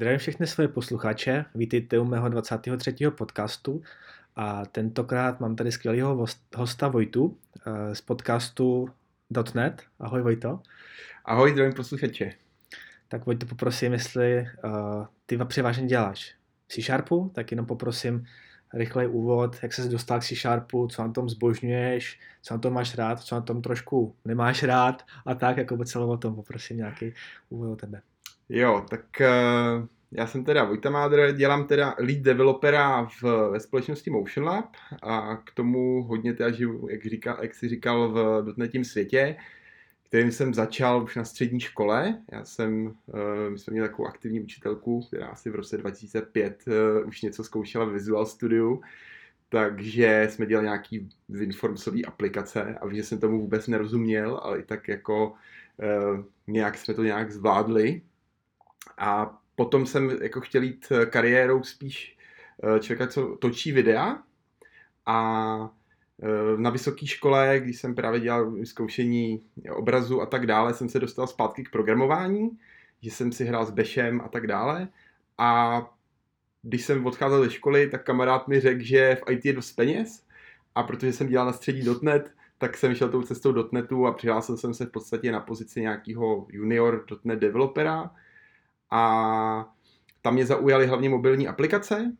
Zdravím všechny své posluchače, vítejte u mého 23. podcastu a tentokrát mám tady skvělého hosta Vojtu eh, z podcastu .net. Ahoj Vojto. Ahoj, zdravím posluchače. Tak Vojto, poprosím, jestli uh, ty převážně děláš v C-Sharpu, tak jenom poprosím rychlej úvod, jak se dostal k C-Sharpu, co na tom zbožňuješ, co na tom máš rád, co na tom trošku nemáš rád a tak, jako celou o tom poprosím nějaký úvod o tebe. Jo, tak uh, já jsem teda Vojta Mádr, dělám teda lead developera v, ve společnosti Motion Lab a k tomu hodně teda žiju, jak, říkal, jak jsi říkal, v dotnetím světě, kterým jsem začal už na střední škole. Já jsem, uh, my jsme měli takovou aktivní učitelku, která asi v roce 2005 uh, eh, už něco zkoušela v Visual Studio, takže jsme dělali nějaký WinFormsový aplikace a že jsem tomu vůbec nerozuměl, ale i tak jako nějak jsme to nějak zvládli. A potom jsem jako chtěl jít eh, kariérou spíš eh, člověka, co točí videa. A eh, na vysoké škole, když jsem právě dělal zkoušení obrazu a tak dále, jsem se dostal zpátky k programování, že jsem si hrál s Bešem a tak dále. A když jsem odcházel ze školy, tak kamarád mi řekl, že v IT je dost peněz a protože jsem dělal na střední dotnet, tak jsem šel tou cestou dotnetu a přihlásil jsem se v podstatě na pozici nějakého junior dotnet developera a tam mě zaujaly hlavně mobilní aplikace,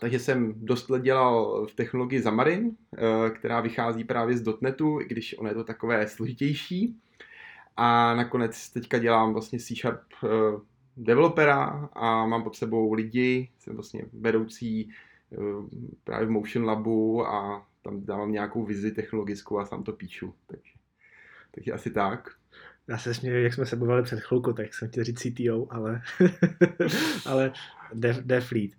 takže jsem dost dělal v technologii Xamarin, eh, která vychází právě z dotnetu, i když ono je to takové složitější. A nakonec teďka dělám vlastně C-Sharp eh, developera a mám pod sebou lidi, jsem vlastně vedoucí eh, právě v Motion Labu a tam dávám nějakou vizi technologickou a sám to píšu. Takže, takže asi tak. Já se směju, jak jsme se bavili před chvilkou, tak jsem chtěl říct CTO, ale, ale Defleet.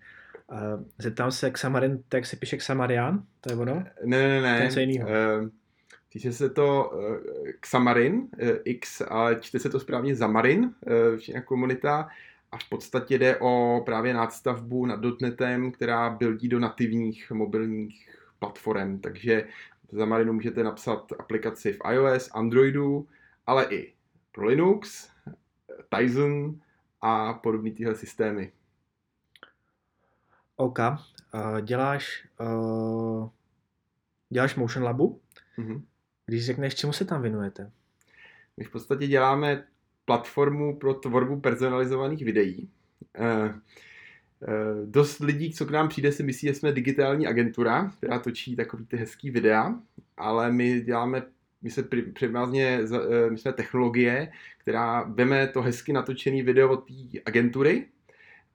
Uh, zeptám se, Xamarin, tak se píše Xamarian? To je ono? Ne, ne, ne. To je co jiného. Uh, píše se to uh, Xamarin, uh, X, ale čte se to správně Zamarin, uh, všechna komunita. A v podstatě jde o právě nástavbu nad dotnetem, která buildí do nativních mobilních platform. Takže v Zamarinu můžete napsat aplikaci v iOS, Androidu, ale i pro Linux, Tizen a podobné tyhle systémy. OK. Uh, děláš, uh, děláš Motion Labu? Mm-hmm. Když řekneš, čemu se tam věnujete? My v podstatě děláme platformu pro tvorbu personalizovaných videí. Uh, uh, dost lidí, co k nám přijde, si myslí, že jsme digitální agentura, která točí takový ty hezký videa, ale my děláme my se převázně, eh, my jsme technologie, která veme to hezky natočený video od té agentury,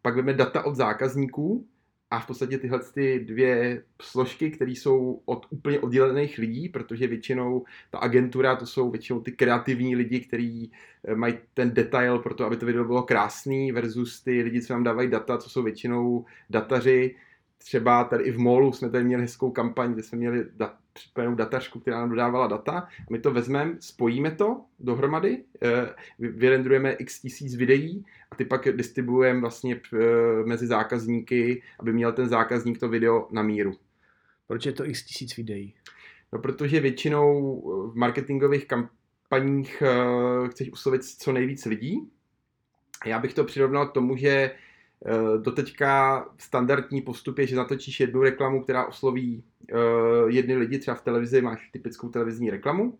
pak veme data od zákazníků a v podstatě tyhle ty dvě složky, které jsou od úplně oddělených lidí, protože většinou ta agentura, to jsou většinou ty kreativní lidi, kteří eh, mají ten detail pro to, aby to video bylo krásný, versus ty lidi, co nám dávají data, co jsou většinou dataři, třeba tady i v Molu jsme tady měli hezkou kampaň, kde jsme měli dat, připravenou datařku, která nám dodávala data. A my to vezmeme, spojíme to dohromady, eh, vyrendrujeme x tisíc videí a ty pak distribuujeme vlastně eh, mezi zákazníky, aby měl ten zákazník to video na míru. Proč je to x tisíc videí? No, protože většinou v marketingových kampaních eh, chceš uslovit co nejvíc lidí. Já bych to přirovnal k tomu, že Eh, doteďka standardní postup je, že natočíš jednu reklamu, která osloví eh, jedny lidi, třeba v televizi máš typickou televizní reklamu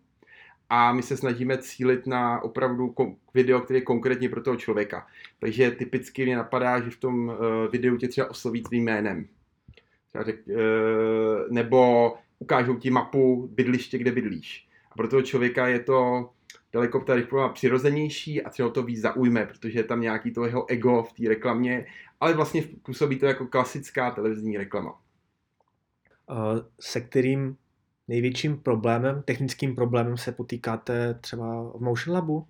a my se snažíme cílit na opravdu video, který je konkrétně pro toho člověka. Takže typicky mě napadá, že v tom eh, videu tě třeba osloví tvým jménem. Nebo ukážou ti mapu bydliště, kde bydlíš. A pro toho člověka je to daleko ta reklama přirozenější a třeba to víc zaujme, protože je tam nějaký to jeho ego v té reklamě, ale vlastně působí to jako klasická televizní reklama. Se kterým největším problémem, technickým problémem se potýkáte třeba v Motion Labu?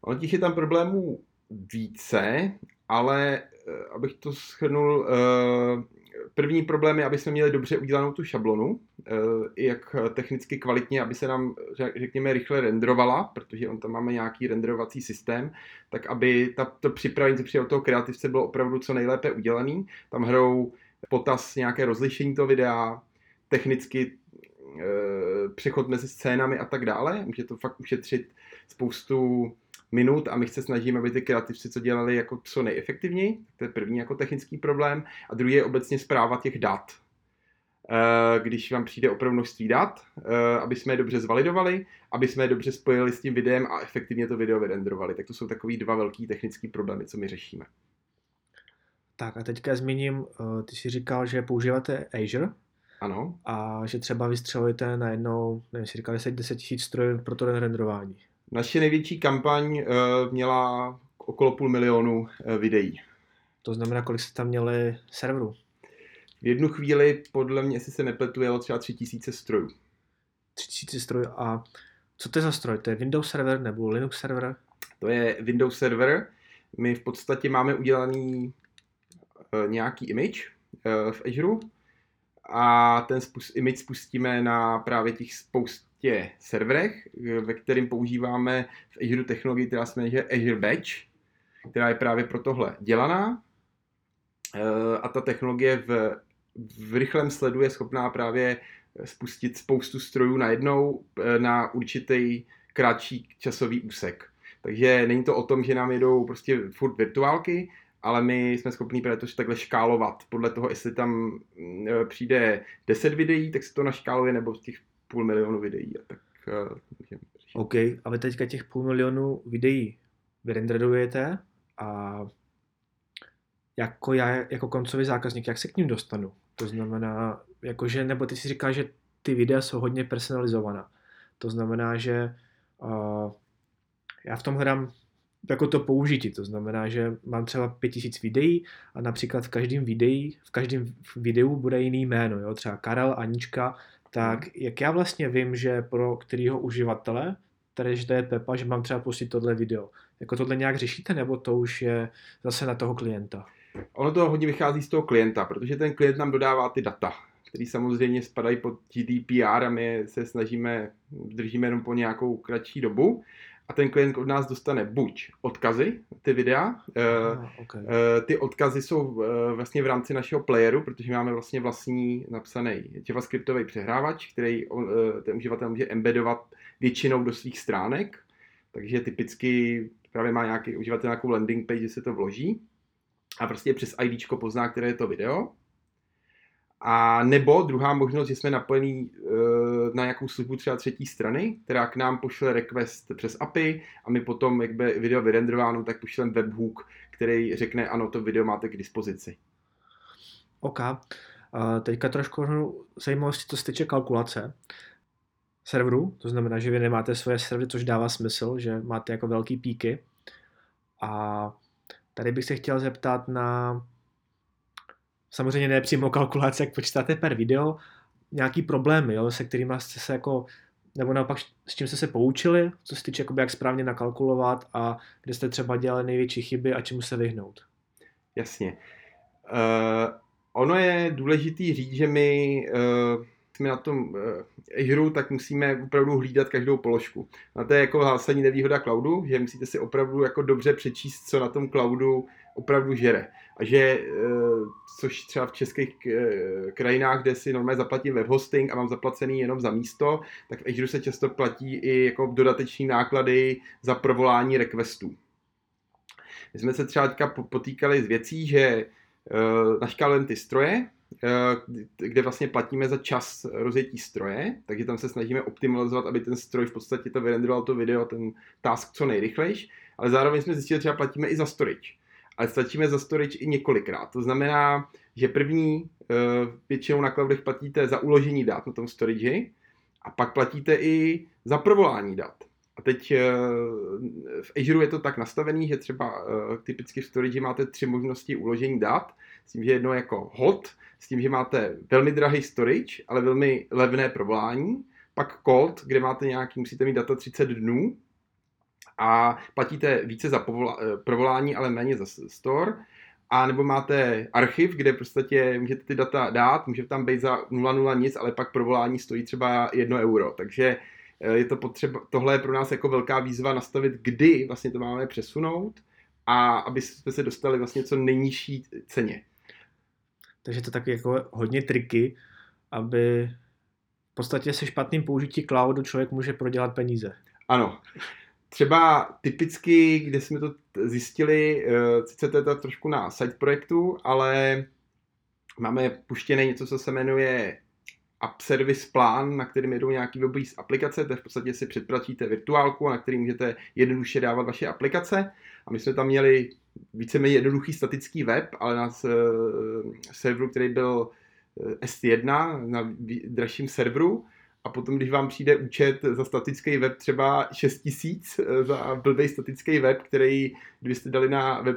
Ono těch je tam problémů více, ale eh, abych to schrnul, eh, První problém je, aby jsme měli dobře udělanou tu šablonu, eh, jak technicky kvalitně, aby se nám, řekněme, rychle renderovala, protože on tam máme nějaký renderovací systém, tak aby ta, to připravení při toho kreativce bylo opravdu co nejlépe udělaný. Tam hrajou potaz nějaké rozlišení toho videa, technicky e, přechod mezi scénami a tak dále. Může to fakt ušetřit spoustu minut a my se snažíme, aby ty kreativci co dělali jako co nejefektivněji. To je první jako technický problém. A druhý je obecně zpráva těch dat. Eh, když vám přijde opravdu množství dat, eh, aby jsme je dobře zvalidovali, aby jsme je dobře spojili s tím videem a efektivně to video vyrenderovali. Tak to jsou takový dva velký technický problémy, co my řešíme. Tak a teďka zmíním, eh, ty jsi říkal, že používáte Azure. Ano. A že třeba vystřelujete najednou, nevím, si říkal, 10, 10 tisíc strojů pro to renderování. Naše největší kampaň měla okolo půl milionu videí. To znamená, kolik jste tam měli serverů? v jednu chvíli, podle mě, jestli se nepletu, jelo třeba 3000 strojů. 3000 strojů a co to je za stroj? To je Windows server nebo Linux server? To je Windows server. My v podstatě máme udělaný uh, nějaký image uh, v Azure a ten spust, image spustíme na právě těch spoustě serverech, ve kterým používáme v Azure technologii, která se jmenuje Azure Batch, která je právě pro tohle dělaná. Uh, a ta technologie v v rychlém sledu je schopná právě spustit spoustu strojů najednou eh, na určitý kratší časový úsek. Takže není to o tom, že nám jedou prostě furt virtuálky, ale my jsme schopni právě to takhle škálovat. Podle toho, jestli tam eh, přijde 10 videí, tak se to naškáluje, nebo z těch půl milionu videí. A tak, uh, OK, a vy teďka těch půl milionu videí vyrenderujete a jako já, jako koncový zákazník, jak se k ním dostanu? To znamená, jakože, nebo ty si říkáš, že ty videa jsou hodně personalizovaná. To znamená, že uh, já v tom hledám jako to použití. To znamená, že mám třeba 5000 videí a například v každém videu, v každém videu bude jiný jméno, jo? třeba Karel, Anička, tak mhm. jak já vlastně vím, že pro kterého uživatele, tady, že to je Pepa, že mám třeba pustit tohle video. Jako tohle nějak řešíte, nebo to už je zase na toho klienta? Ono to hodně vychází z toho klienta, protože ten klient nám dodává ty data, které samozřejmě spadají pod GDPR a my se snažíme, držíme jenom po nějakou kratší dobu. A ten klient od nás dostane buď odkazy, ty videa, Aha, okay. ty odkazy jsou eh, vlastně v rámci našeho playeru, protože máme vlastně vlastní napsaný javascriptový přehrávač, který eh, ten uživatel může embedovat většinou do svých stránek, takže typicky právě má nějaký uživatel nějakou landing page, že se to vloží a prostě přes ID pozná, které je to video. A nebo druhá možnost, že jsme napojení na nějakou službu třeba třetí strany, která k nám pošle request přes API a my potom, jak bude video vyrenderováno, tak pošleme webhook, který řekne, ano, to video máte k dispozici. OK. A teďka trošku zajímavosti, co se týče kalkulace serveru, to znamená, že vy nemáte svoje servery, což dává smysl, že máte jako velký píky. A Tady bych se chtěl zeptat na samozřejmě ne přímo kalkulace, jak počítáte per video, nějaký problémy, jo, se kterými jste se jako, nebo naopak s čím jste se poučili, co se týče jakoby, jak správně nakalkulovat a kde jste třeba dělali největší chyby a čemu se vyhnout. Jasně. Uh, ono je důležitý říct, že my uh, jsme na tom uh, hru, tak musíme opravdu hlídat každou položku. A to je jako zásadní nevýhoda cloudu, že musíte si opravdu jako dobře přečíst, co na tom cloudu opravdu žere. A že, uh, což třeba v českých uh, krajinách, kde si normálně zaplatím web hosting a mám zaplacený jenom za místo, tak v Azure se často platí i jako dodateční náklady za provolání requestů. My jsme se třeba teďka potýkali s věcí, že naškálujeme ty stroje, Eh, kde vlastně platíme za čas rozjetí stroje, takže tam se snažíme optimalizovat, aby ten stroj v podstatě to vyrenderoval to video, ten task co nejrychlejš, ale zároveň jsme zjistili, že třeba platíme i za storage. Ale stačíme za storage i několikrát. To znamená, že první eh, většinou na cloudech platíte za uložení dat na tom storage a pak platíte i za provolání dat. A teď eh, v Azure je to tak nastavený, že třeba typicky v storage máte tři možnosti uložení dat, s tím, že jedno je jako hot, s tím, že máte velmi drahý storage, ale velmi levné provolání, pak cold, kde máte nějaký, musíte mít data 30 dnů a platíte více za povola, eh, provolání, ale méně za store, a nebo máte archiv, kde prostě můžete ty data dát, může tam být za 0,0 nic, ale pak provolání stojí třeba 1 euro. Takže eh, je to potřeba, tohle je pro nás jako velká výzva nastavit, kdy vlastně to máme přesunout a aby jsme se dostali vlastně co nejnižší ceně. Takže to taky jako hodně triky, aby v podstatě se špatným použití cloudu člověk může prodělat peníze. Ano. třeba typicky, kde jsme to zjistili, uh, sice to je to trošku na side projektu, ale máme puštěné něco, co se jmenuje app service plán, na kterým jedou nějaký webový aplikace, to je v podstatě si předplatíte virtuálku, na který můžete jednoduše dávat vaše aplikace. A my jsme tam měli víceméně jednoduchý statický web, ale na uh, serveru, který byl S1 na dražším serveru, a potom, když vám přijde účet za statický web třeba 6000 eh, za blbý statický web, který, kdybyste dali na web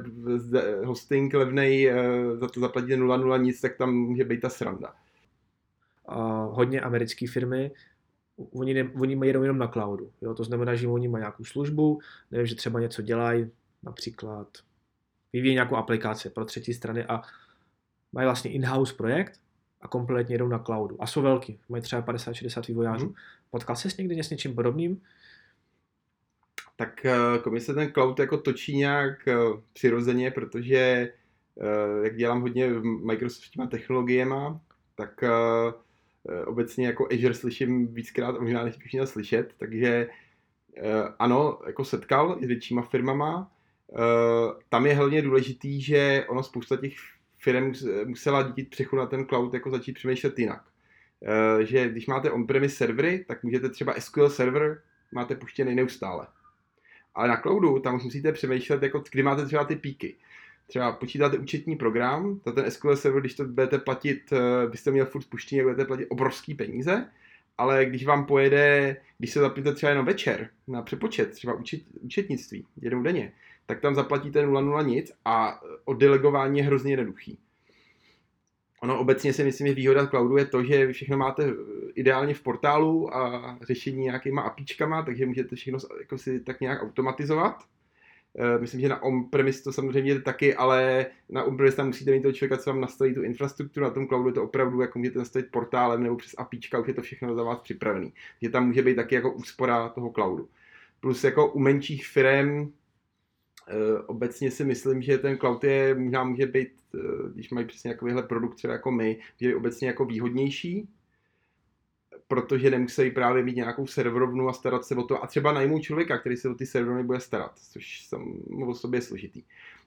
hosting levnej, eh, za to zaplatíte 0,0 nic, tak tam může být ta sranda. A hodně americké firmy, oni, ne, oni mají jenom na cloudu. Jo? To znamená, že oni mají nějakou službu, nevím, že třeba něco dělají, například vyvíjí nějakou aplikaci pro třetí strany a mají vlastně in-house projekt, a kompletně jedou na cloudu. A jsou velký, mají třeba 50-60 vývojářů. Hmm. Potkal jsi někdy s něčím podobným? Tak eh, komise ten cloud jako točí nějak eh, přirozeně, protože eh, jak dělám hodně Microsoftíma technologiemi, tak obecně jako Azure slyším víckrát a možná než bych měl slyšet, takže ano, jako setkal i s většíma firmama. Tam je hlavně důležitý, že ono spousta těch firm musela díky přechodu na ten cloud jako začít přemýšlet jinak. Eh, že když máte on-premise servery, tak můžete třeba SQL server máte puštěný neustále. Ale na cloudu tam už musíte přemýšlet, jako kdy máte třeba ty píky. Třeba počítáte účetní program, to ten SQL server, když to budete platit, eh, byste měl furt spuštění, budete platit obrovský peníze, ale když vám pojede, když se zapnete třeba jenom večer na přepočet, třeba účet, účetnictví, jednou denně, tak tam zaplatíte 0,0 nic a oddelegování je hrozně jednoduchý. Ono obecně si myslím, že výhoda cloudu je to, že všechno máte ideálně v portálu a řešení nějakýma apíčkama, takže můžete všechno jako si tak nějak automatizovat. Eh, myslím, že na on-premise to samozřejmě je taky, ale na on-premise tam musíte mít toho člověka, co vám nastaví tu infrastrukturu, na tom cloudu je to opravdu, jako můžete nastavit portálem nebo přes apíčka, už je to všechno za vás připravený. Že tam může být taky jako úspora toho cloudu. Plus jako u menších firm obecně si myslím, že ten cloud je, možná může být, eh, když mají přesně takovýhle produkt třeba jako my, je obecně jako výhodnější, protože nemusí právě mít nějakou serverovnu a starat se o to a třeba najmou člověka, který se o ty serverovny bude starat, což samo o sobě je složitý.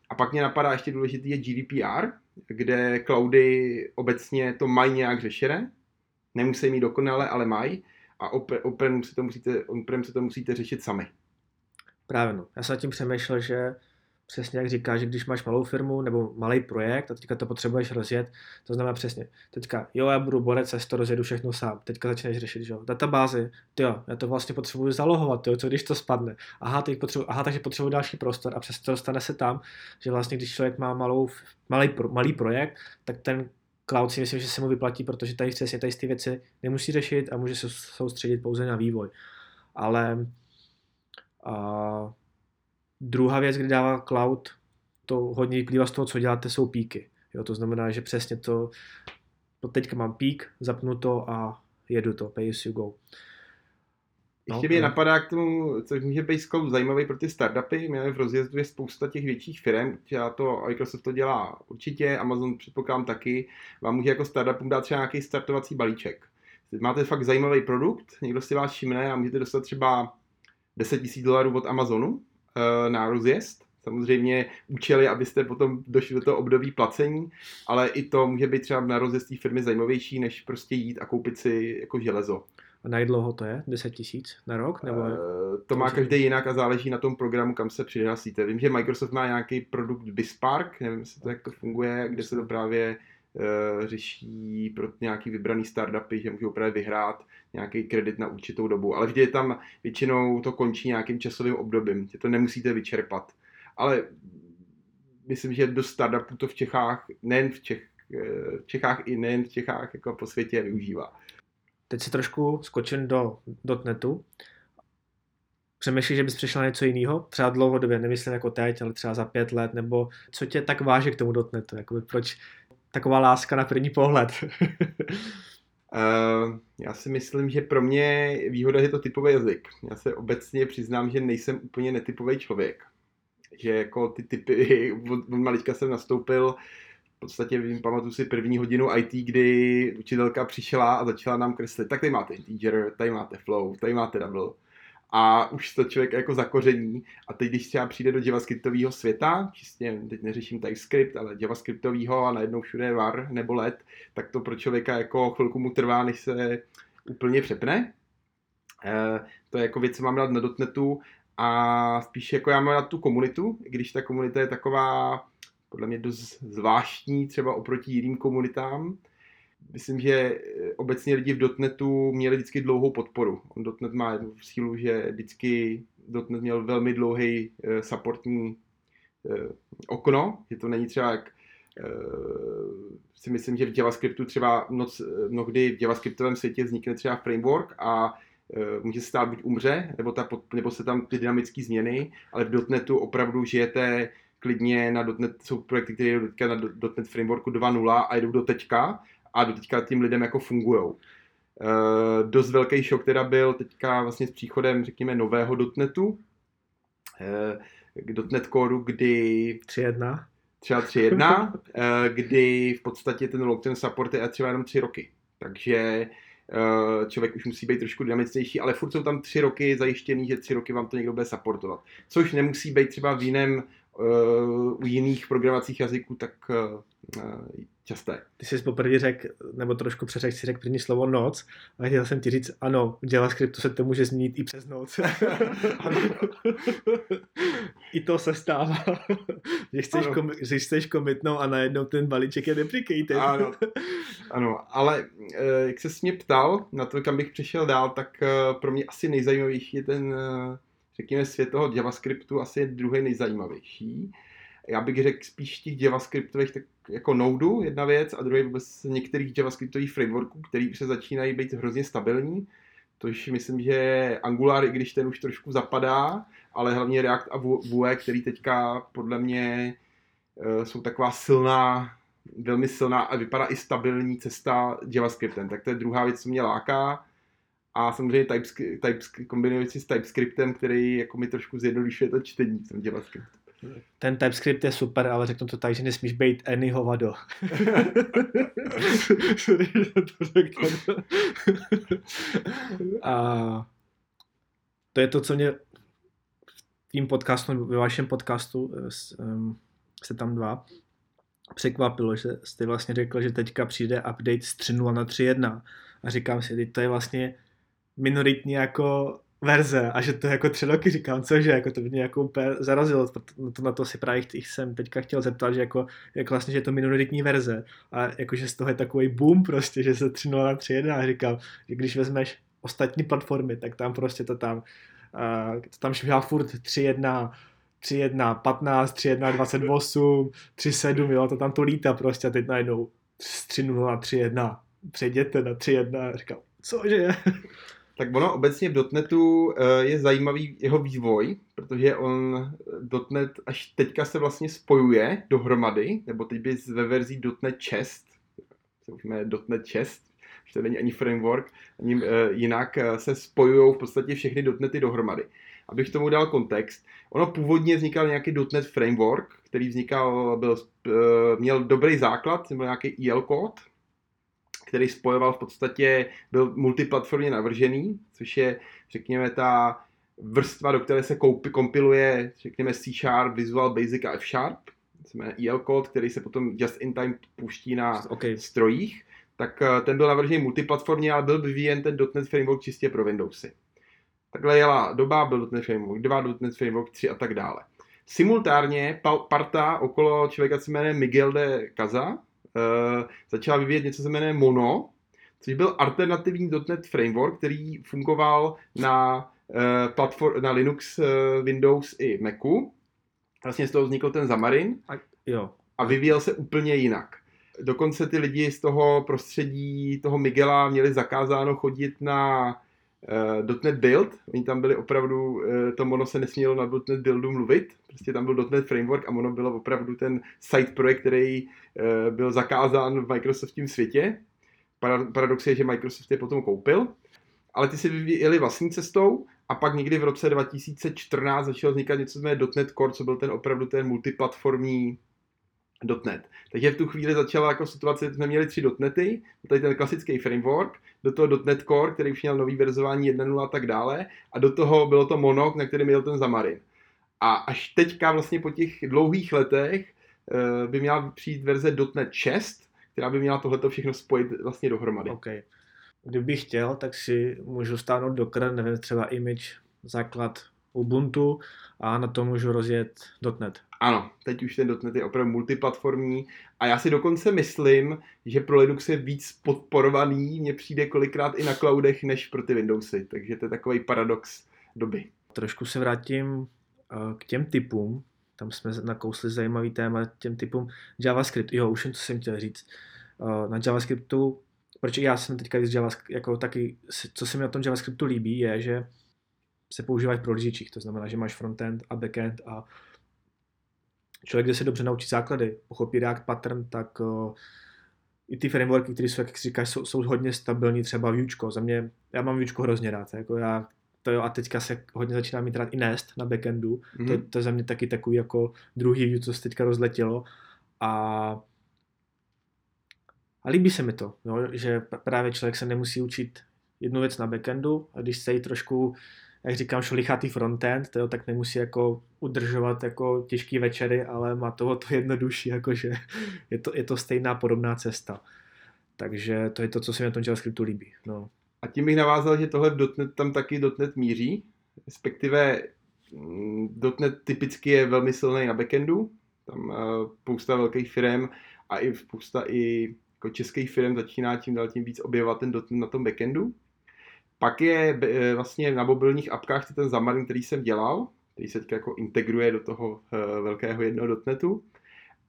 A pak mě napadá ještě důležitý je GDPR, kde cloudy obecně to mají nějak řešené, nemusí mít dokonale, ale mají a on-prem si to musíte, on si to musíte řešit sami. Právě no. Já jsem tím přemýšlel, že přesně jak říkáš, že když máš malou firmu nebo malý projekt a teďka to potřebuješ rozjet, to znamená přesně, teďka, jo, já budu borec, já to rozjedu všechno sám, teďka začneš řešit, že jo, databázy, jo, já to vlastně potřebuji zalohovat, jo, co když to spadne, aha, teď potřebuji, aha, takže potřebuji další prostor a přesto dostane se tam, že vlastně když člověk má malou, malý, malý projekt, tak ten cloud si myslím, že se mu vyplatí, protože tady přesně tady ty věci nemusí řešit a může se soustředit pouze na vývoj. Ale a druhá věc, kdy dává cloud, to hodně vyplývá z toho, co děláte, jsou píky. Jo, to znamená, že přesně to, to teďka mám pík, zapnu to a jedu to, pay as you go. No, Ještě mě no. napadá k tomu, což může být skvělý zajímavý pro ty startupy. Měli v rozjezdu je spousta těch větších firm, já to, Microsoft to dělá určitě, Amazon předpokládám taky. Vám může jako startupům dát třeba nějaký startovací balíček. Máte fakt zajímavý produkt, někdo si vás všimne a můžete dostat třeba 10 000 dolarů od Amazonu uh, na rozjezd. Samozřejmě účely, abyste potom došli do toho období placení, ale i to může být třeba na rozjezd té firmy zajímavější, než prostě jít a koupit si jako železo. A na dlouho to je? 10 tisíc na rok? Nebo... Uh, to má každý jinak a záleží na tom programu, kam se přihlásíte. Vím, že Microsoft má nějaký produkt Bispark, nevím, jestli to jak to funguje, kde se to právě řeší pro nějaký vybraný startupy, že můžou právě vyhrát nějaký kredit na určitou dobu. Ale vždy je tam, většinou to končí nějakým časovým obdobím, že to nemusíte vyčerpat. Ale myslím, že do startupů to v Čechách, nejen v, Čech, eh, v Čechách i nejen v Čechách, jako po světě využívá. Teď si trošku skočím do dotnetu. Přemýšlíš, že bys přišla něco jiného? Třeba dlouhodobě, nemyslím jako teď, ale třeba za pět let, nebo co tě tak váže k tomu dotnetu? Jakoby proč taková láska na první pohled? Uh, já si myslím, že pro mě výhoda je to typový jazyk. Já se obecně přiznám, že nejsem úplně netypový člověk. Že jako ty typy, od, od malička jsem nastoupil, v podstatě vím, pamatuju si první hodinu IT, kdy učitelka přišla a začala nám kreslit. Tak tady máte integer, tady máte flow, tady máte double. A už to člověk jako zakoření. A teď, když třeba přijde do javascriptového světa, čistě, teď neřeším TypeScript, ale javascriptového a najednou všude je var nebo let, tak to pro člověka jako chvilku mu trvá, než se úplně přepne. E, to je jako věc, co mám rád na dotnetu a spíš jako já mám rád tu komunitu, když ta komunita je taková podle mě dost zvláštní třeba oproti jiným komunitám. Myslím, že obecně lidi v dotnetu měli vždycky dlouhou podporu. Dotnet má jednu sílu, že vždycky dotnet měl velmi dlouhý eh, supportní eh, okno, že to není třeba jak eh, si myslím, že v JavaScriptu třeba noc, mnohdy v JavaScriptovém světě vznikne třeba framework a může se stát buď umře, nebo, ta, nebo se tam ty dynamické změny, ale v dotnetu opravdu žijete klidně na .NET, jsou projekty, které jdou na .NET Frameworku 2.0 a jdou do teďka a do teďka tím lidem jako fungujou. Uh, dost velký šok teda byl teďka vlastně s příchodem, řekněme, nového .NETu, uh, k .NET Core, kdy... 3.1. Třeba 3.1, uh, kdy v podstatě ten long-term support je třeba jenom 3 roky. Takže uh, člověk už musí být trošku dynamičtější, ale furt jsou tam tři roky zajištěný, že tři roky vám to někdo bude supportovat. Což nemusí být třeba v jiném u jiných programovacích jazyků tak uh, časté. Ty jsi poprvé řekl, nebo trošku přeřekl si řekl první slovo noc a chtěl jsem ti říct, ano, v JavaScriptu se to může změnit i přes noc. I to se stává. že, chceš ano. Komi- že chceš komitnout a najednou ten balíček je deprecated. ano, ano, ale jak se mě ptal na to, kam bych přešel dál, tak pro mě asi nejzajímavější je ten řekněme, svět toho JavaScriptu asi je druhý nejzajímavější. Já bych řekl spíš těch JavaScriptových tak jako Node, jedna věc, a druhý vůbec některých JavaScriptových frameworků, který se začínají být hrozně stabilní. Tož myslím, že Angular, i když ten už trošku zapadá, ale hlavně React a Vue, který teďka podle mě eh, jsou taková silná, velmi silná a vypadá i stabilní cesta JavaScriptem. Tak to je druhá věc, co mě láká a samozřejmě TypeScript, TypeScript kombinuje si s TypeScriptem, který jako mi trošku zjednodušuje to čtení v tom JavaScript. Ten TypeScript je super, ale řeknu to tak, že nesmíš být any hovado. A to je to, co mě v tím podcastu, ve vašem podcastu se tam dva překvapilo, že jste vlastně řekl, že teďka přijde update z 3.0 na 3.1 a říkám si, to je vlastně minoritní jako verze a že to jako tři roky říkám, cože, jako to mě jako úplně zarazilo, na to, na to si právě jsem teďka chtěl zeptat, že jako, jako vlastně, že je to minoritní verze a jako, že z toho je takový boom prostě, že se 3.0 na 3.1 a říkám, že když vezmeš ostatní platformy, tak tam prostě to tam, uh, to tam švihá furt 3.1, 3.1, 15, 3.1, 28, 3.7, jo, to tam to lítá prostě a teď najednou z 3.0 na 3.1, přejděte na 3.1 a říkám, cože? Tak ono obecně v dotnetu eh, je zajímavý jeho vývoj, protože on dotnet až teďka se vlastně spojuje dohromady, nebo teď bys ve verzi dotnet chest, se už jmenuje dotnet chest, že to není ani framework, ani eh, jinak eh, se spojují v podstatě všechny dotnety dohromady. Abych tomu dal kontext, ono původně vznikal nějaký dotnet framework, který vznikal, byl, měl dobrý základ, byl nějaký EL kód, který spojoval v podstatě, byl multiplatformně navržený, což je, řekněme, ta vrstva, do které se koupi, kompiluje, řekněme, C Sharp, Visual Basic a F Sharp, znamená EL code, který se potom just in time puští na okay. strojích, tak eh, ten byl navržený multiplatformně, ale byl vyvíjen ten .NET Framework čistě pro Windowsy. Takhle jela doba, byl .NET Framework 2, .NET Framework 3 a tak dále. Simultárně parta okolo člověka se jmenuje Miguel de Caza, začala vyvíjet něco, co se jmenuje Mono, což byl alternativní .NET framework, který fungoval na, uh, platform, na Linux, uh, Windows i Macu. Vlastně z toho vznikl ten Xamarin a, jo. a vyvíjel se úplně jinak. Dokonce ty lidi z toho prostředí toho Miguela měli zakázáno chodit na uh, .NET Build, oni tam byli opravdu, uh, to Mono se nesmělo na .NET Buildu mluvit, prostě tam byl .NET Framework a Mono bylo opravdu ten side projekt, který uh, byl zakázán v Microsoftním světě. Paradox je, že Microsoft je potom koupil, ale ty si vyvíjeli vlastní cestou a pak někdy v roce 2014 začalo vznikat něco, co .NET Core, co byl ten opravdu ten multiplatformní .NET. Takže v tu chvíli začala jako situace, že jsme měli tři .NETy, tady ten klasický framework, do toho .NET Core, který už měl nový verzování 1.0 a tak dále, a do toho bylo to Monok, na kterém měl ten Xamarin. A až teďka vlastně po těch dlouhých letech eh, by měla přijít verze .NET 6, která by měla tohleto všechno spojit vlastně dohromady. Okay. Kdybych chtěl, tak si můžu stáhnout Docker, nevím, třeba image, základ Ubuntu a na to můžu rozjet .NET. Ano, teď už ten .NET je opravdu multiplatformní a já si dokonce myslím, že pro Linux je víc podporovaný, mně přijde kolikrát i na cloudech, než pro ty Windowsy, takže to je takový paradox doby. Trošku se vrátím eh, k těm typům, tam jsme nakousli zajímavý téma těm typům JavaScript. Jo, už jen co jsem chtěl říct. Eh, na JavaScriptu, proč já jsem teďka víc JavaScript, jako taky, co se mi na tom JavaScriptu líbí, je, že se používají v prohlížečích, to znamená, že máš frontend a backend a člověk, kde se dobře naučí základy, pochopí React pattern, tak uh, i ty frameworky, které jsou, jak říkáš, jsou, jsou hodně stabilní, třeba Vuečko. Za mě, já mám Vuečko hrozně rád, jako já to jo, a teďka se hodně začíná mít rád i Nest na backendu, mm-hmm. to, to je za mě taky takový jako druhý view, co se teďka rozletělo a a líbí se mi to, jo, že právě člověk se nemusí učit jednu věc na backendu a když se jí trošku jak říkám, šolichatý frontend, to, tak nemusí jako udržovat jako těžký večery, ale má toho to jednodušší, jakože je to, je to stejná podobná cesta. Takže to je to, co se mi na tom JavaScriptu líbí. No. A tím bych navázal, že tohle v .NET tam taky .NET míří, respektive mm, .NET typicky je velmi silný na backendu, tam spousta velkých firm a i spousta i jako českých firm začíná tím dál tím víc objevovat ten .NET na tom backendu. Pak je e, vlastně na mobilních apkách ten Xamarin, který jsem dělal, který se teď jako integruje do toho e, velkého jednoho dotnetu.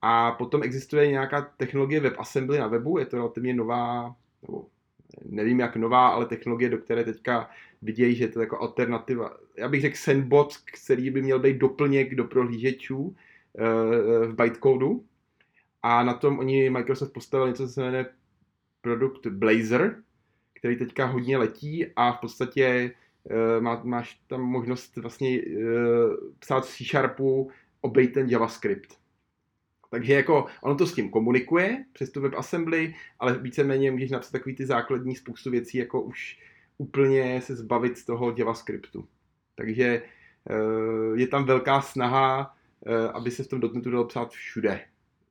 A potom existuje nějaká technologie WebAssembly na webu, je to relativně nová, nebo nevím jak nová, ale technologie, do které teďka vidějí, že je to jako alternativa. Já bych řekl sandbox, který by měl být doplněk do prohlížečů v bytecodu. A na tom oni Microsoft postavil něco, co se jmenuje produkt Blazor, který teďka hodně letí a v podstatě uh, má, máš tam možnost vlastně uh, psát v C-Sharpu obejít ten JavaScript. Takže jako ono to s tím komunikuje přes tu WebAssembly, ale víceméně můžeš napsat takový ty základní spoustu věcí, jako už úplně se zbavit z toho JavaScriptu. Takže uh, je tam velká snaha, aby se v tom dotnetu dalo psát všude.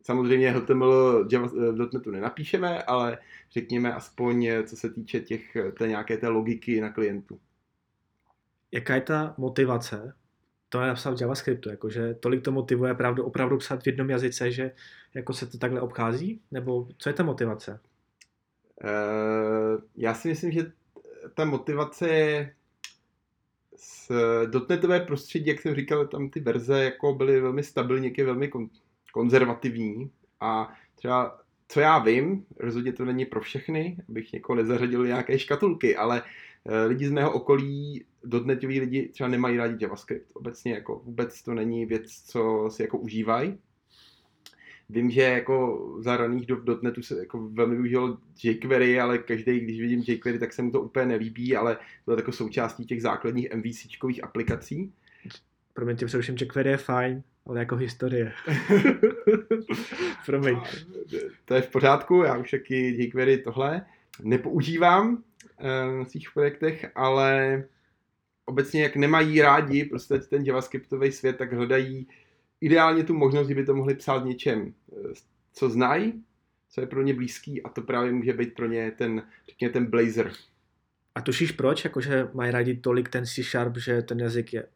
Samozřejmě HTML v dotnetu nenapíšeme, ale řekněme aspoň co se týče těch, té nějaké té logiky na klientu. Jaká je ta motivace to je napsat v JavaScriptu, jakože tolik to motivuje pravdu, opravdu psat v jednom jazyce, že jako se to takhle obchází? Nebo co je ta motivace? Uh, já si myslím, že ta motivace je z dotnetové prostředí, jak jsem říkal, tam ty verze jako byly velmi stabilní, je velmi konzervativní a třeba co já vím, rozhodně to není pro všechny, abych někoho nezařadil nějaké škatulky, ale eh, lidi z mého okolí, dotnetoví lidi třeba nemají rádi JavaScript. Obecně jako vůbec to není věc, co si jako užívají. Vím, že jako za raných do dotnetu se jako velmi využil jQuery, ale každý, když vidím jQuery, tak se mu to úplně nelíbí, ale to je jako součástí těch základních MVCčkových aplikací. Promiň tě, přeruším, jQuery je fajn, ale jako historie. Promiň. To je v pořádku, já už taky jQuery tohle nepoužívám eh, na svých projektech, ale obecně jak nemají rádi prostě ten javascriptový svět, tak hledají ideálně tu možnost, kdyby to mohli psát něčem, eh, co znají, co je pro ně blízký a to právě může být pro ně ten, řekněme, ten blazer. A tušíš proč? Jakože mají rádi tolik ten C-Sharp, že ten jazyk je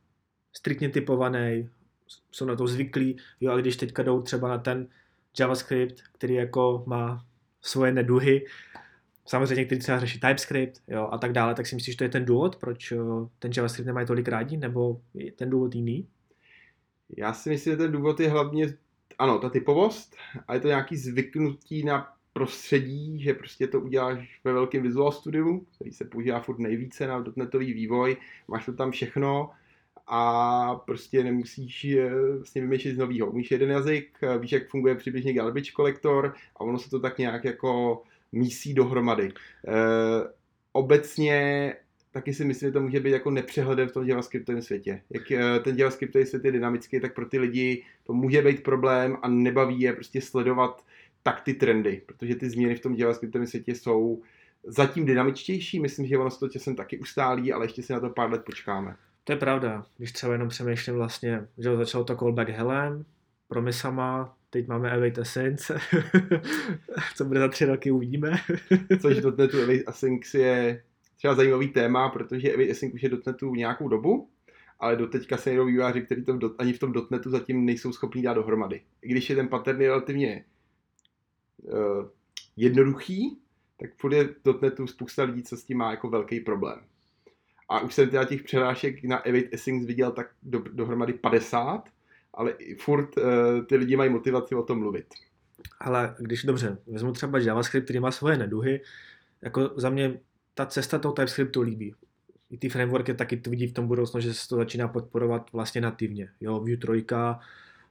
striktně typovaný, jsou na to zvyklí, jo, a když teďka jdou třeba na ten JavaScript, který jako má svoje neduhy, samozřejmě který třeba řeší TypeScript, jo, a tak dále, tak si myslíš, že to je ten důvod, proč eh, ten JavaScript nemají tolik rádi, nebo je ten důvod jiný? Já si myslím, že ten důvod je hlavně, ano, ta typovost, a je to nějaký zvyknutí na prostředí, že prostě to uděláš ve velkém Visual Studiu, který se používá furt nejvíce na dotnetový vývoj, máš to tam všechno, a prostě nemusíš vlastně vymýšlet z nového. Umíš jeden jazyk, víš, jak funguje přibližně garbage collector a ono se to tak nějak jako mísí dohromady. E, obecně taky si myslím, že to může být jako nepřehledem v tom JavaScriptovém světě. Jak eh, ten JavaScriptový svět je dynamický, tak pro ty lidi to může být problém a nebaví je prostě sledovat tak ty trendy, protože ty změny v tom JavaScriptovém světě jsou zatím dynamičtější, myslím, že ono se to časem taky ustálí, ale ještě si na to pár let počkáme. To je pravda, když třeba jenom přemýšlím vlastně, že začalo to callback Helem, promisama, teď máme Await Essence, co bude za tři roky, uvidíme. Což do netu Await Essence je třeba zajímavý téma, protože Await Essence už je do netu nějakou dobu, ale doteďka se jedou výváři, kteří to v ani v tom dotnetu zatím nejsou schopni dát dohromady. I když je ten pattern relativně uh, jednoduchý, tak furt je dotnetu spousta lidí, co s tím má jako velký problém. A už jsem teda těch přerážek na Await Essence viděl tak do, dohromady 50, ale furt uh, ty lidi mají motivaci o tom mluvit. Ale když dobře, vezmu třeba JavaScript, který má svoje neduhy, jako za mě ta cesta toho TypeScriptu líbí. I ty frameworky taky vidí v tom budoucnu, že se to začíná podporovat vlastně nativně. Jo, Vue 3,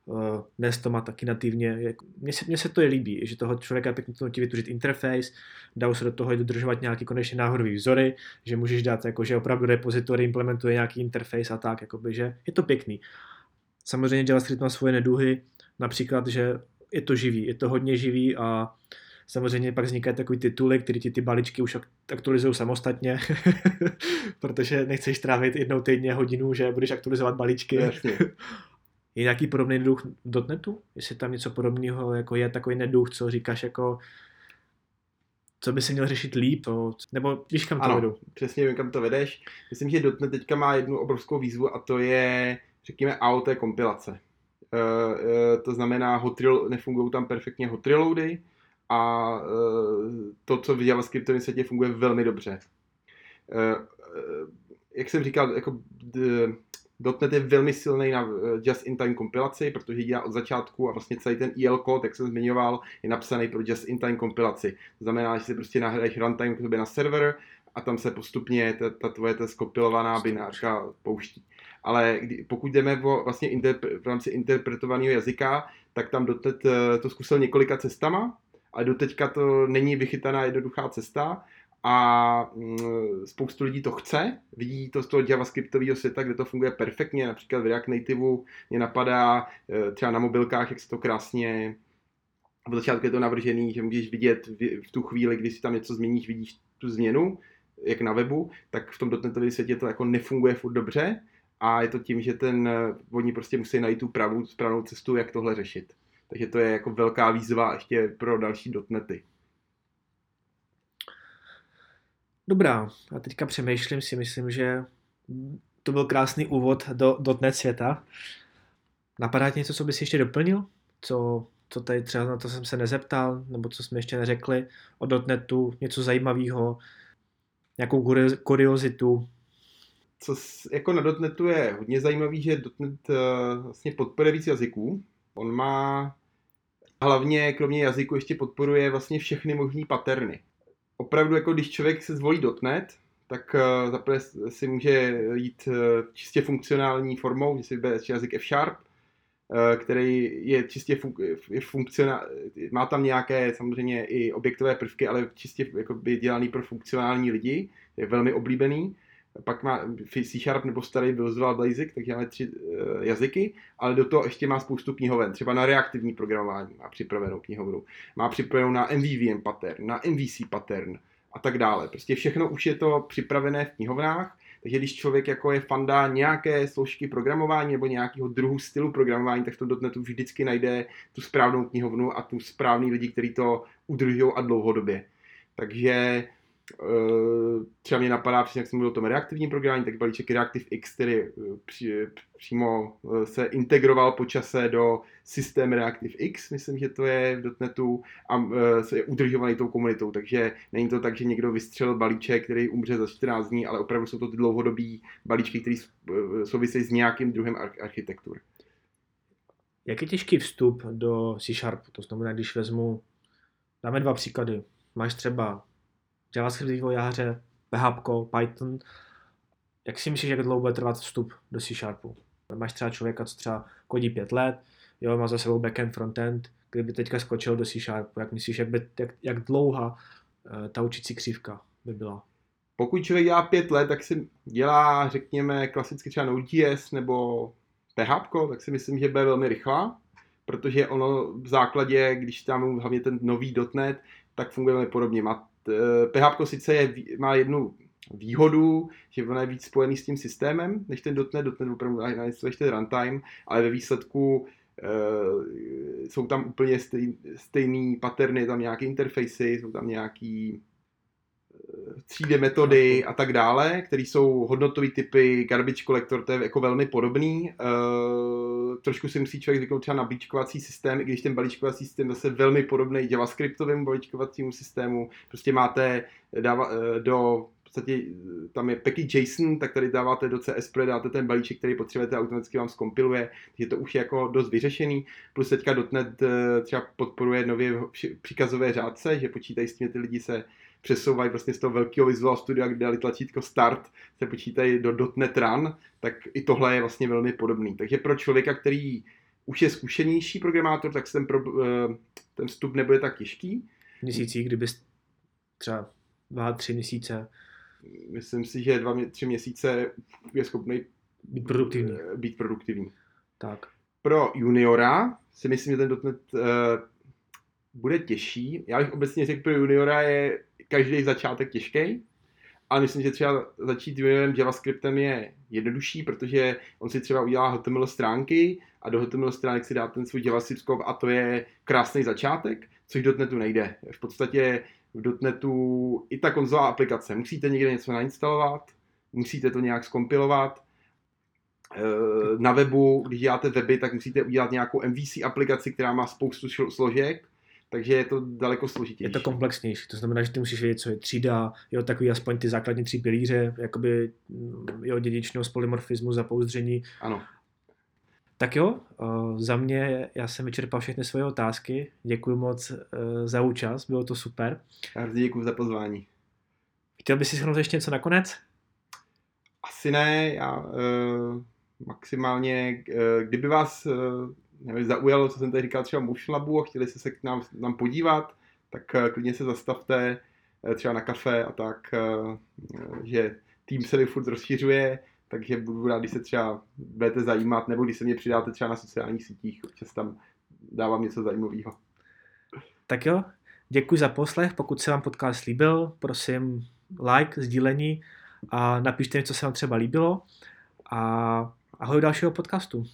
uh, dnes to má taky nativně. Mně se, mně se to je líbí, že toho člověka pěkně to nutí vytvořit interface, dá se do toho i dodržovat nějaký konečně náhodový vzory, že můžeš dát, jako, že opravdu repozitory implementuje nějaký interface a tak, jakoby, že je to pěkný. Samozřejmě JavaScript má svoje neduhy, například, že je to živý, je to hodně živý a samozřejmě pak vznikají takový tituly, které ti ty balíčky už aktualizují samostatně, protože nechceš trávit jednou týdně hodinu, že budeš aktualizovat balíčky. Jasně. Je nějaký podobný duch v dotnetu? Jestli tam něco podobného jako je takový neduch, co říkáš jako co by se měl řešit líp, to, nebo víš, kam to ano, vedu? přesně vím, kam to vedeš. Myslím, že dotnet teďka má jednu obrovskou výzvu a to je, řekněme, AOT kompilace. Uh, uh, to znamená, hot nefungují tam perfektně hot reloady a uh, to, co v JavaScriptovém světě funguje velmi dobře. Jak jsem říkal, jako .NET je velmi silný na eh, just-in-time kompilaci, protože dělá od začátku a vlastně celý ten IL kód, jak jsem zmiňoval, je napsaný pro just-in-time kompilaci. To znamená, že si prostě nahraješ runtime k sobě na server a tam se postupně ta, ta tvoje ta skopilovaná binárka pouští. Ale kdy, pokud jdeme o vlastně interpre, v rámci interpretovaného jazyka, tak tam doteď eh, to zkusil několika cestama, ale doteďka to není vychytaná jednoduchá cesta a mm, spoustu lidí to chce, vidí to z toho javascriptového světa, kde to funguje perfektně, například v React Nativeu mě napadá e, třeba na mobilkách, jak se to krásně v začátku je to navržený, že můžeš vidět v tu chvíli, kdy si tam něco změníš, vidíš tu změnu, jak na webu, tak v tom dotnetovém světě to jako nefunguje furt dobře a je to tím, že ten, oni prostě musí najít tu pravou, správnou cestu, jak tohle řešit. Takže to je jako velká výzva ještě pro další dotnety. Dobrá, a teďka přemýšlím si, myslím, že to byl krásný úvod do dotnet světa. Napadá ti něco, co bys ještě doplnil? Co, co tady třeba na to jsem se nezeptal, nebo co jsme ještě neřekli o dotnetu, něco zajímavého, nějakou kuriozitu? Co jako na dotnetu je hodně zajímavý, že dotnet uh, vlastně podporuje víc jazyků. On má hlavně kromě jazyku ještě podporuje vlastně všechny možné paterny opravdu jako když člověk se zvolí .NET, tak uh, zaprvé si může jít uh, čistě funkcionální formou, že si vybere jazyk F Sharp, uh, který je čistě fun- je funkcionál, má tam nějaké samozřejmě i objektové prvky, ale čistě jako by dělaný pro funkcionální lidi, je velmi oblíbený. Pak má C Sharp nebo starý Visual Basic, takže máme tři uh, jazyky, ale do toho ještě má spoustu knihoven, třeba na reaktivní programování má připravenou knihovnu, má připravenou na MVVM pattern, na MVC pattern a tak dále. Prostě všechno už je to připravené v knihovnách, takže když člověk jako je fanda nějaké složky programování nebo nějakého druhu stylu programování, tak v tom dotnetu vždycky najde tu správnou knihovnu a tu správný lidi, kteří to udržují a dlouhodobě. Takže třeba mě napadá, přesně jak jsem mluvil o tom reaktivním programování, tak balíček Reactive X, který eh, při, přímo eh, se integroval po čase do systém Reactive X, myslím, že to je v dotnetu a je udržovaný tou komunitou, takže není to tak, že někdo vystřelil balíček, který umře za 14 dní, ale opravdu jsou to ty dlouhodobý balíčky, které souvisejí s nějakým druhem architektur. Jak je těžký vstup do C Sharp? To znamená, když vezmu, dáme dva příklady. Máš třeba JavaScript vývojáře, PHP, Python. Jak si myslíš, jak dlouho bude trvat vstup do C Sharpu? Máš třeba člověka, co třeba kodí pět let, jo, má za sebou backend, frontend, kdyby teďka skočil do C Sharpu, jak myslíš, jak, by, jak, jak dlouhá uh, ta učící křivka by byla? Pokud člověk dělá pět let, tak si dělá, řekněme, klasicky třeba Node.js nebo PHP, tak si myslím, že bude velmi rychlá, protože ono v základě, když tam hlavně ten nový .NET, tak funguje velmi podobně. Má, PHP sice je, má jednu výhodu, že ono je víc spojený s tím systémem, než ten .NET, .NET opravdu nainstaluješ ten runtime, ale ve výsledku e, jsou tam úplně stej, stejný paterny, tam nějaké interfejsy, jsou tam nějaký 3D metody a tak dále, které jsou hodnotové typy, garbage collector, to je jako velmi podobný. Uh, trošku si musí člověk zvyknout třeba na balíčkovací systém, i když ten balíčkovací systém zase velmi podobný JavaScriptovému balíčkovacímu systému. Prostě máte dáva, uh, do podstatě tam je package JSON, tak tady dáváte do CSP, dáte ten balíček, který potřebujete, automaticky vám zkompiluje, takže to už je jako dost vyřešený. Plus teďka .NET třeba podporuje nově příkazové řádce, že počítají s tím, ty lidi se přesouvají vlastně z toho velkého Visual Studia, kde dali tlačítko Start, se počítají do .NET Run, tak i tohle je vlastně velmi podobný. Takže pro člověka, který už je zkušenější programátor, tak ten, pro, eh, ten vstup nebude tak těžký. Měsící, kdyby třeba dva, tři měsíce. Myslím si, že dva, tři měsíce je schopný být produktivní. Eh, být produktivní. Tak. Pro juniora si myslím, že ten .NET uh, bude těžší. Já bych obecně řekl, pro juniora je každý začátek těžký, ale myslím, že třeba začít juniorem JavaScriptem je jednodušší, protože on si třeba udělá HTML stránky a do HTML stránek si dá ten svůj JavaScript a to je krásný začátek, což do .NETu nejde. V podstatě v .NETu i ta konzolová aplikace. Musíte někde něco nainstalovat, musíte to nějak skompilovat, eh, na webu, když děláte weby, tak musíte udělat nějakou MVC aplikaci, která má spoustu složek takže je to daleko složitější. Je to komplexnější, to znamená, že ty musíš vědět, co je třída, jo, takový aspoň ty základní tři pilíře, jakoby mm, jo, dědičnost, polymorfismu, zapouzdření. Ano. Tak jo, uh, za mě, já jsem vyčerpal všechny svoje otázky, děkuji moc uh, za účast, bylo to super. Já děkuji za pozvání. Chtěl bys si shrnout ještě něco nakonec? Asi ne, já uh, maximálně, uh, kdyby vás uh, nevím, zaujalo, co jsem tady říkal třeba Motion Labu a chtěli se se k nám, nám podívat, tak eh, klidně se zastavte eh, třeba na kafe a tak, eh, že tým se furt rozšiřuje, takže budu rád, když se třeba budete zajímat, nebo když se mě přidáte třeba na sociálních sítích, občas tam dávám něco zajímavého. Tak jo, děkuji za poslech, pokud se vám podcast líbil, prosím like, sdílení a napište mi, co se vám třeba líbilo a ahoj dalšího podcastu.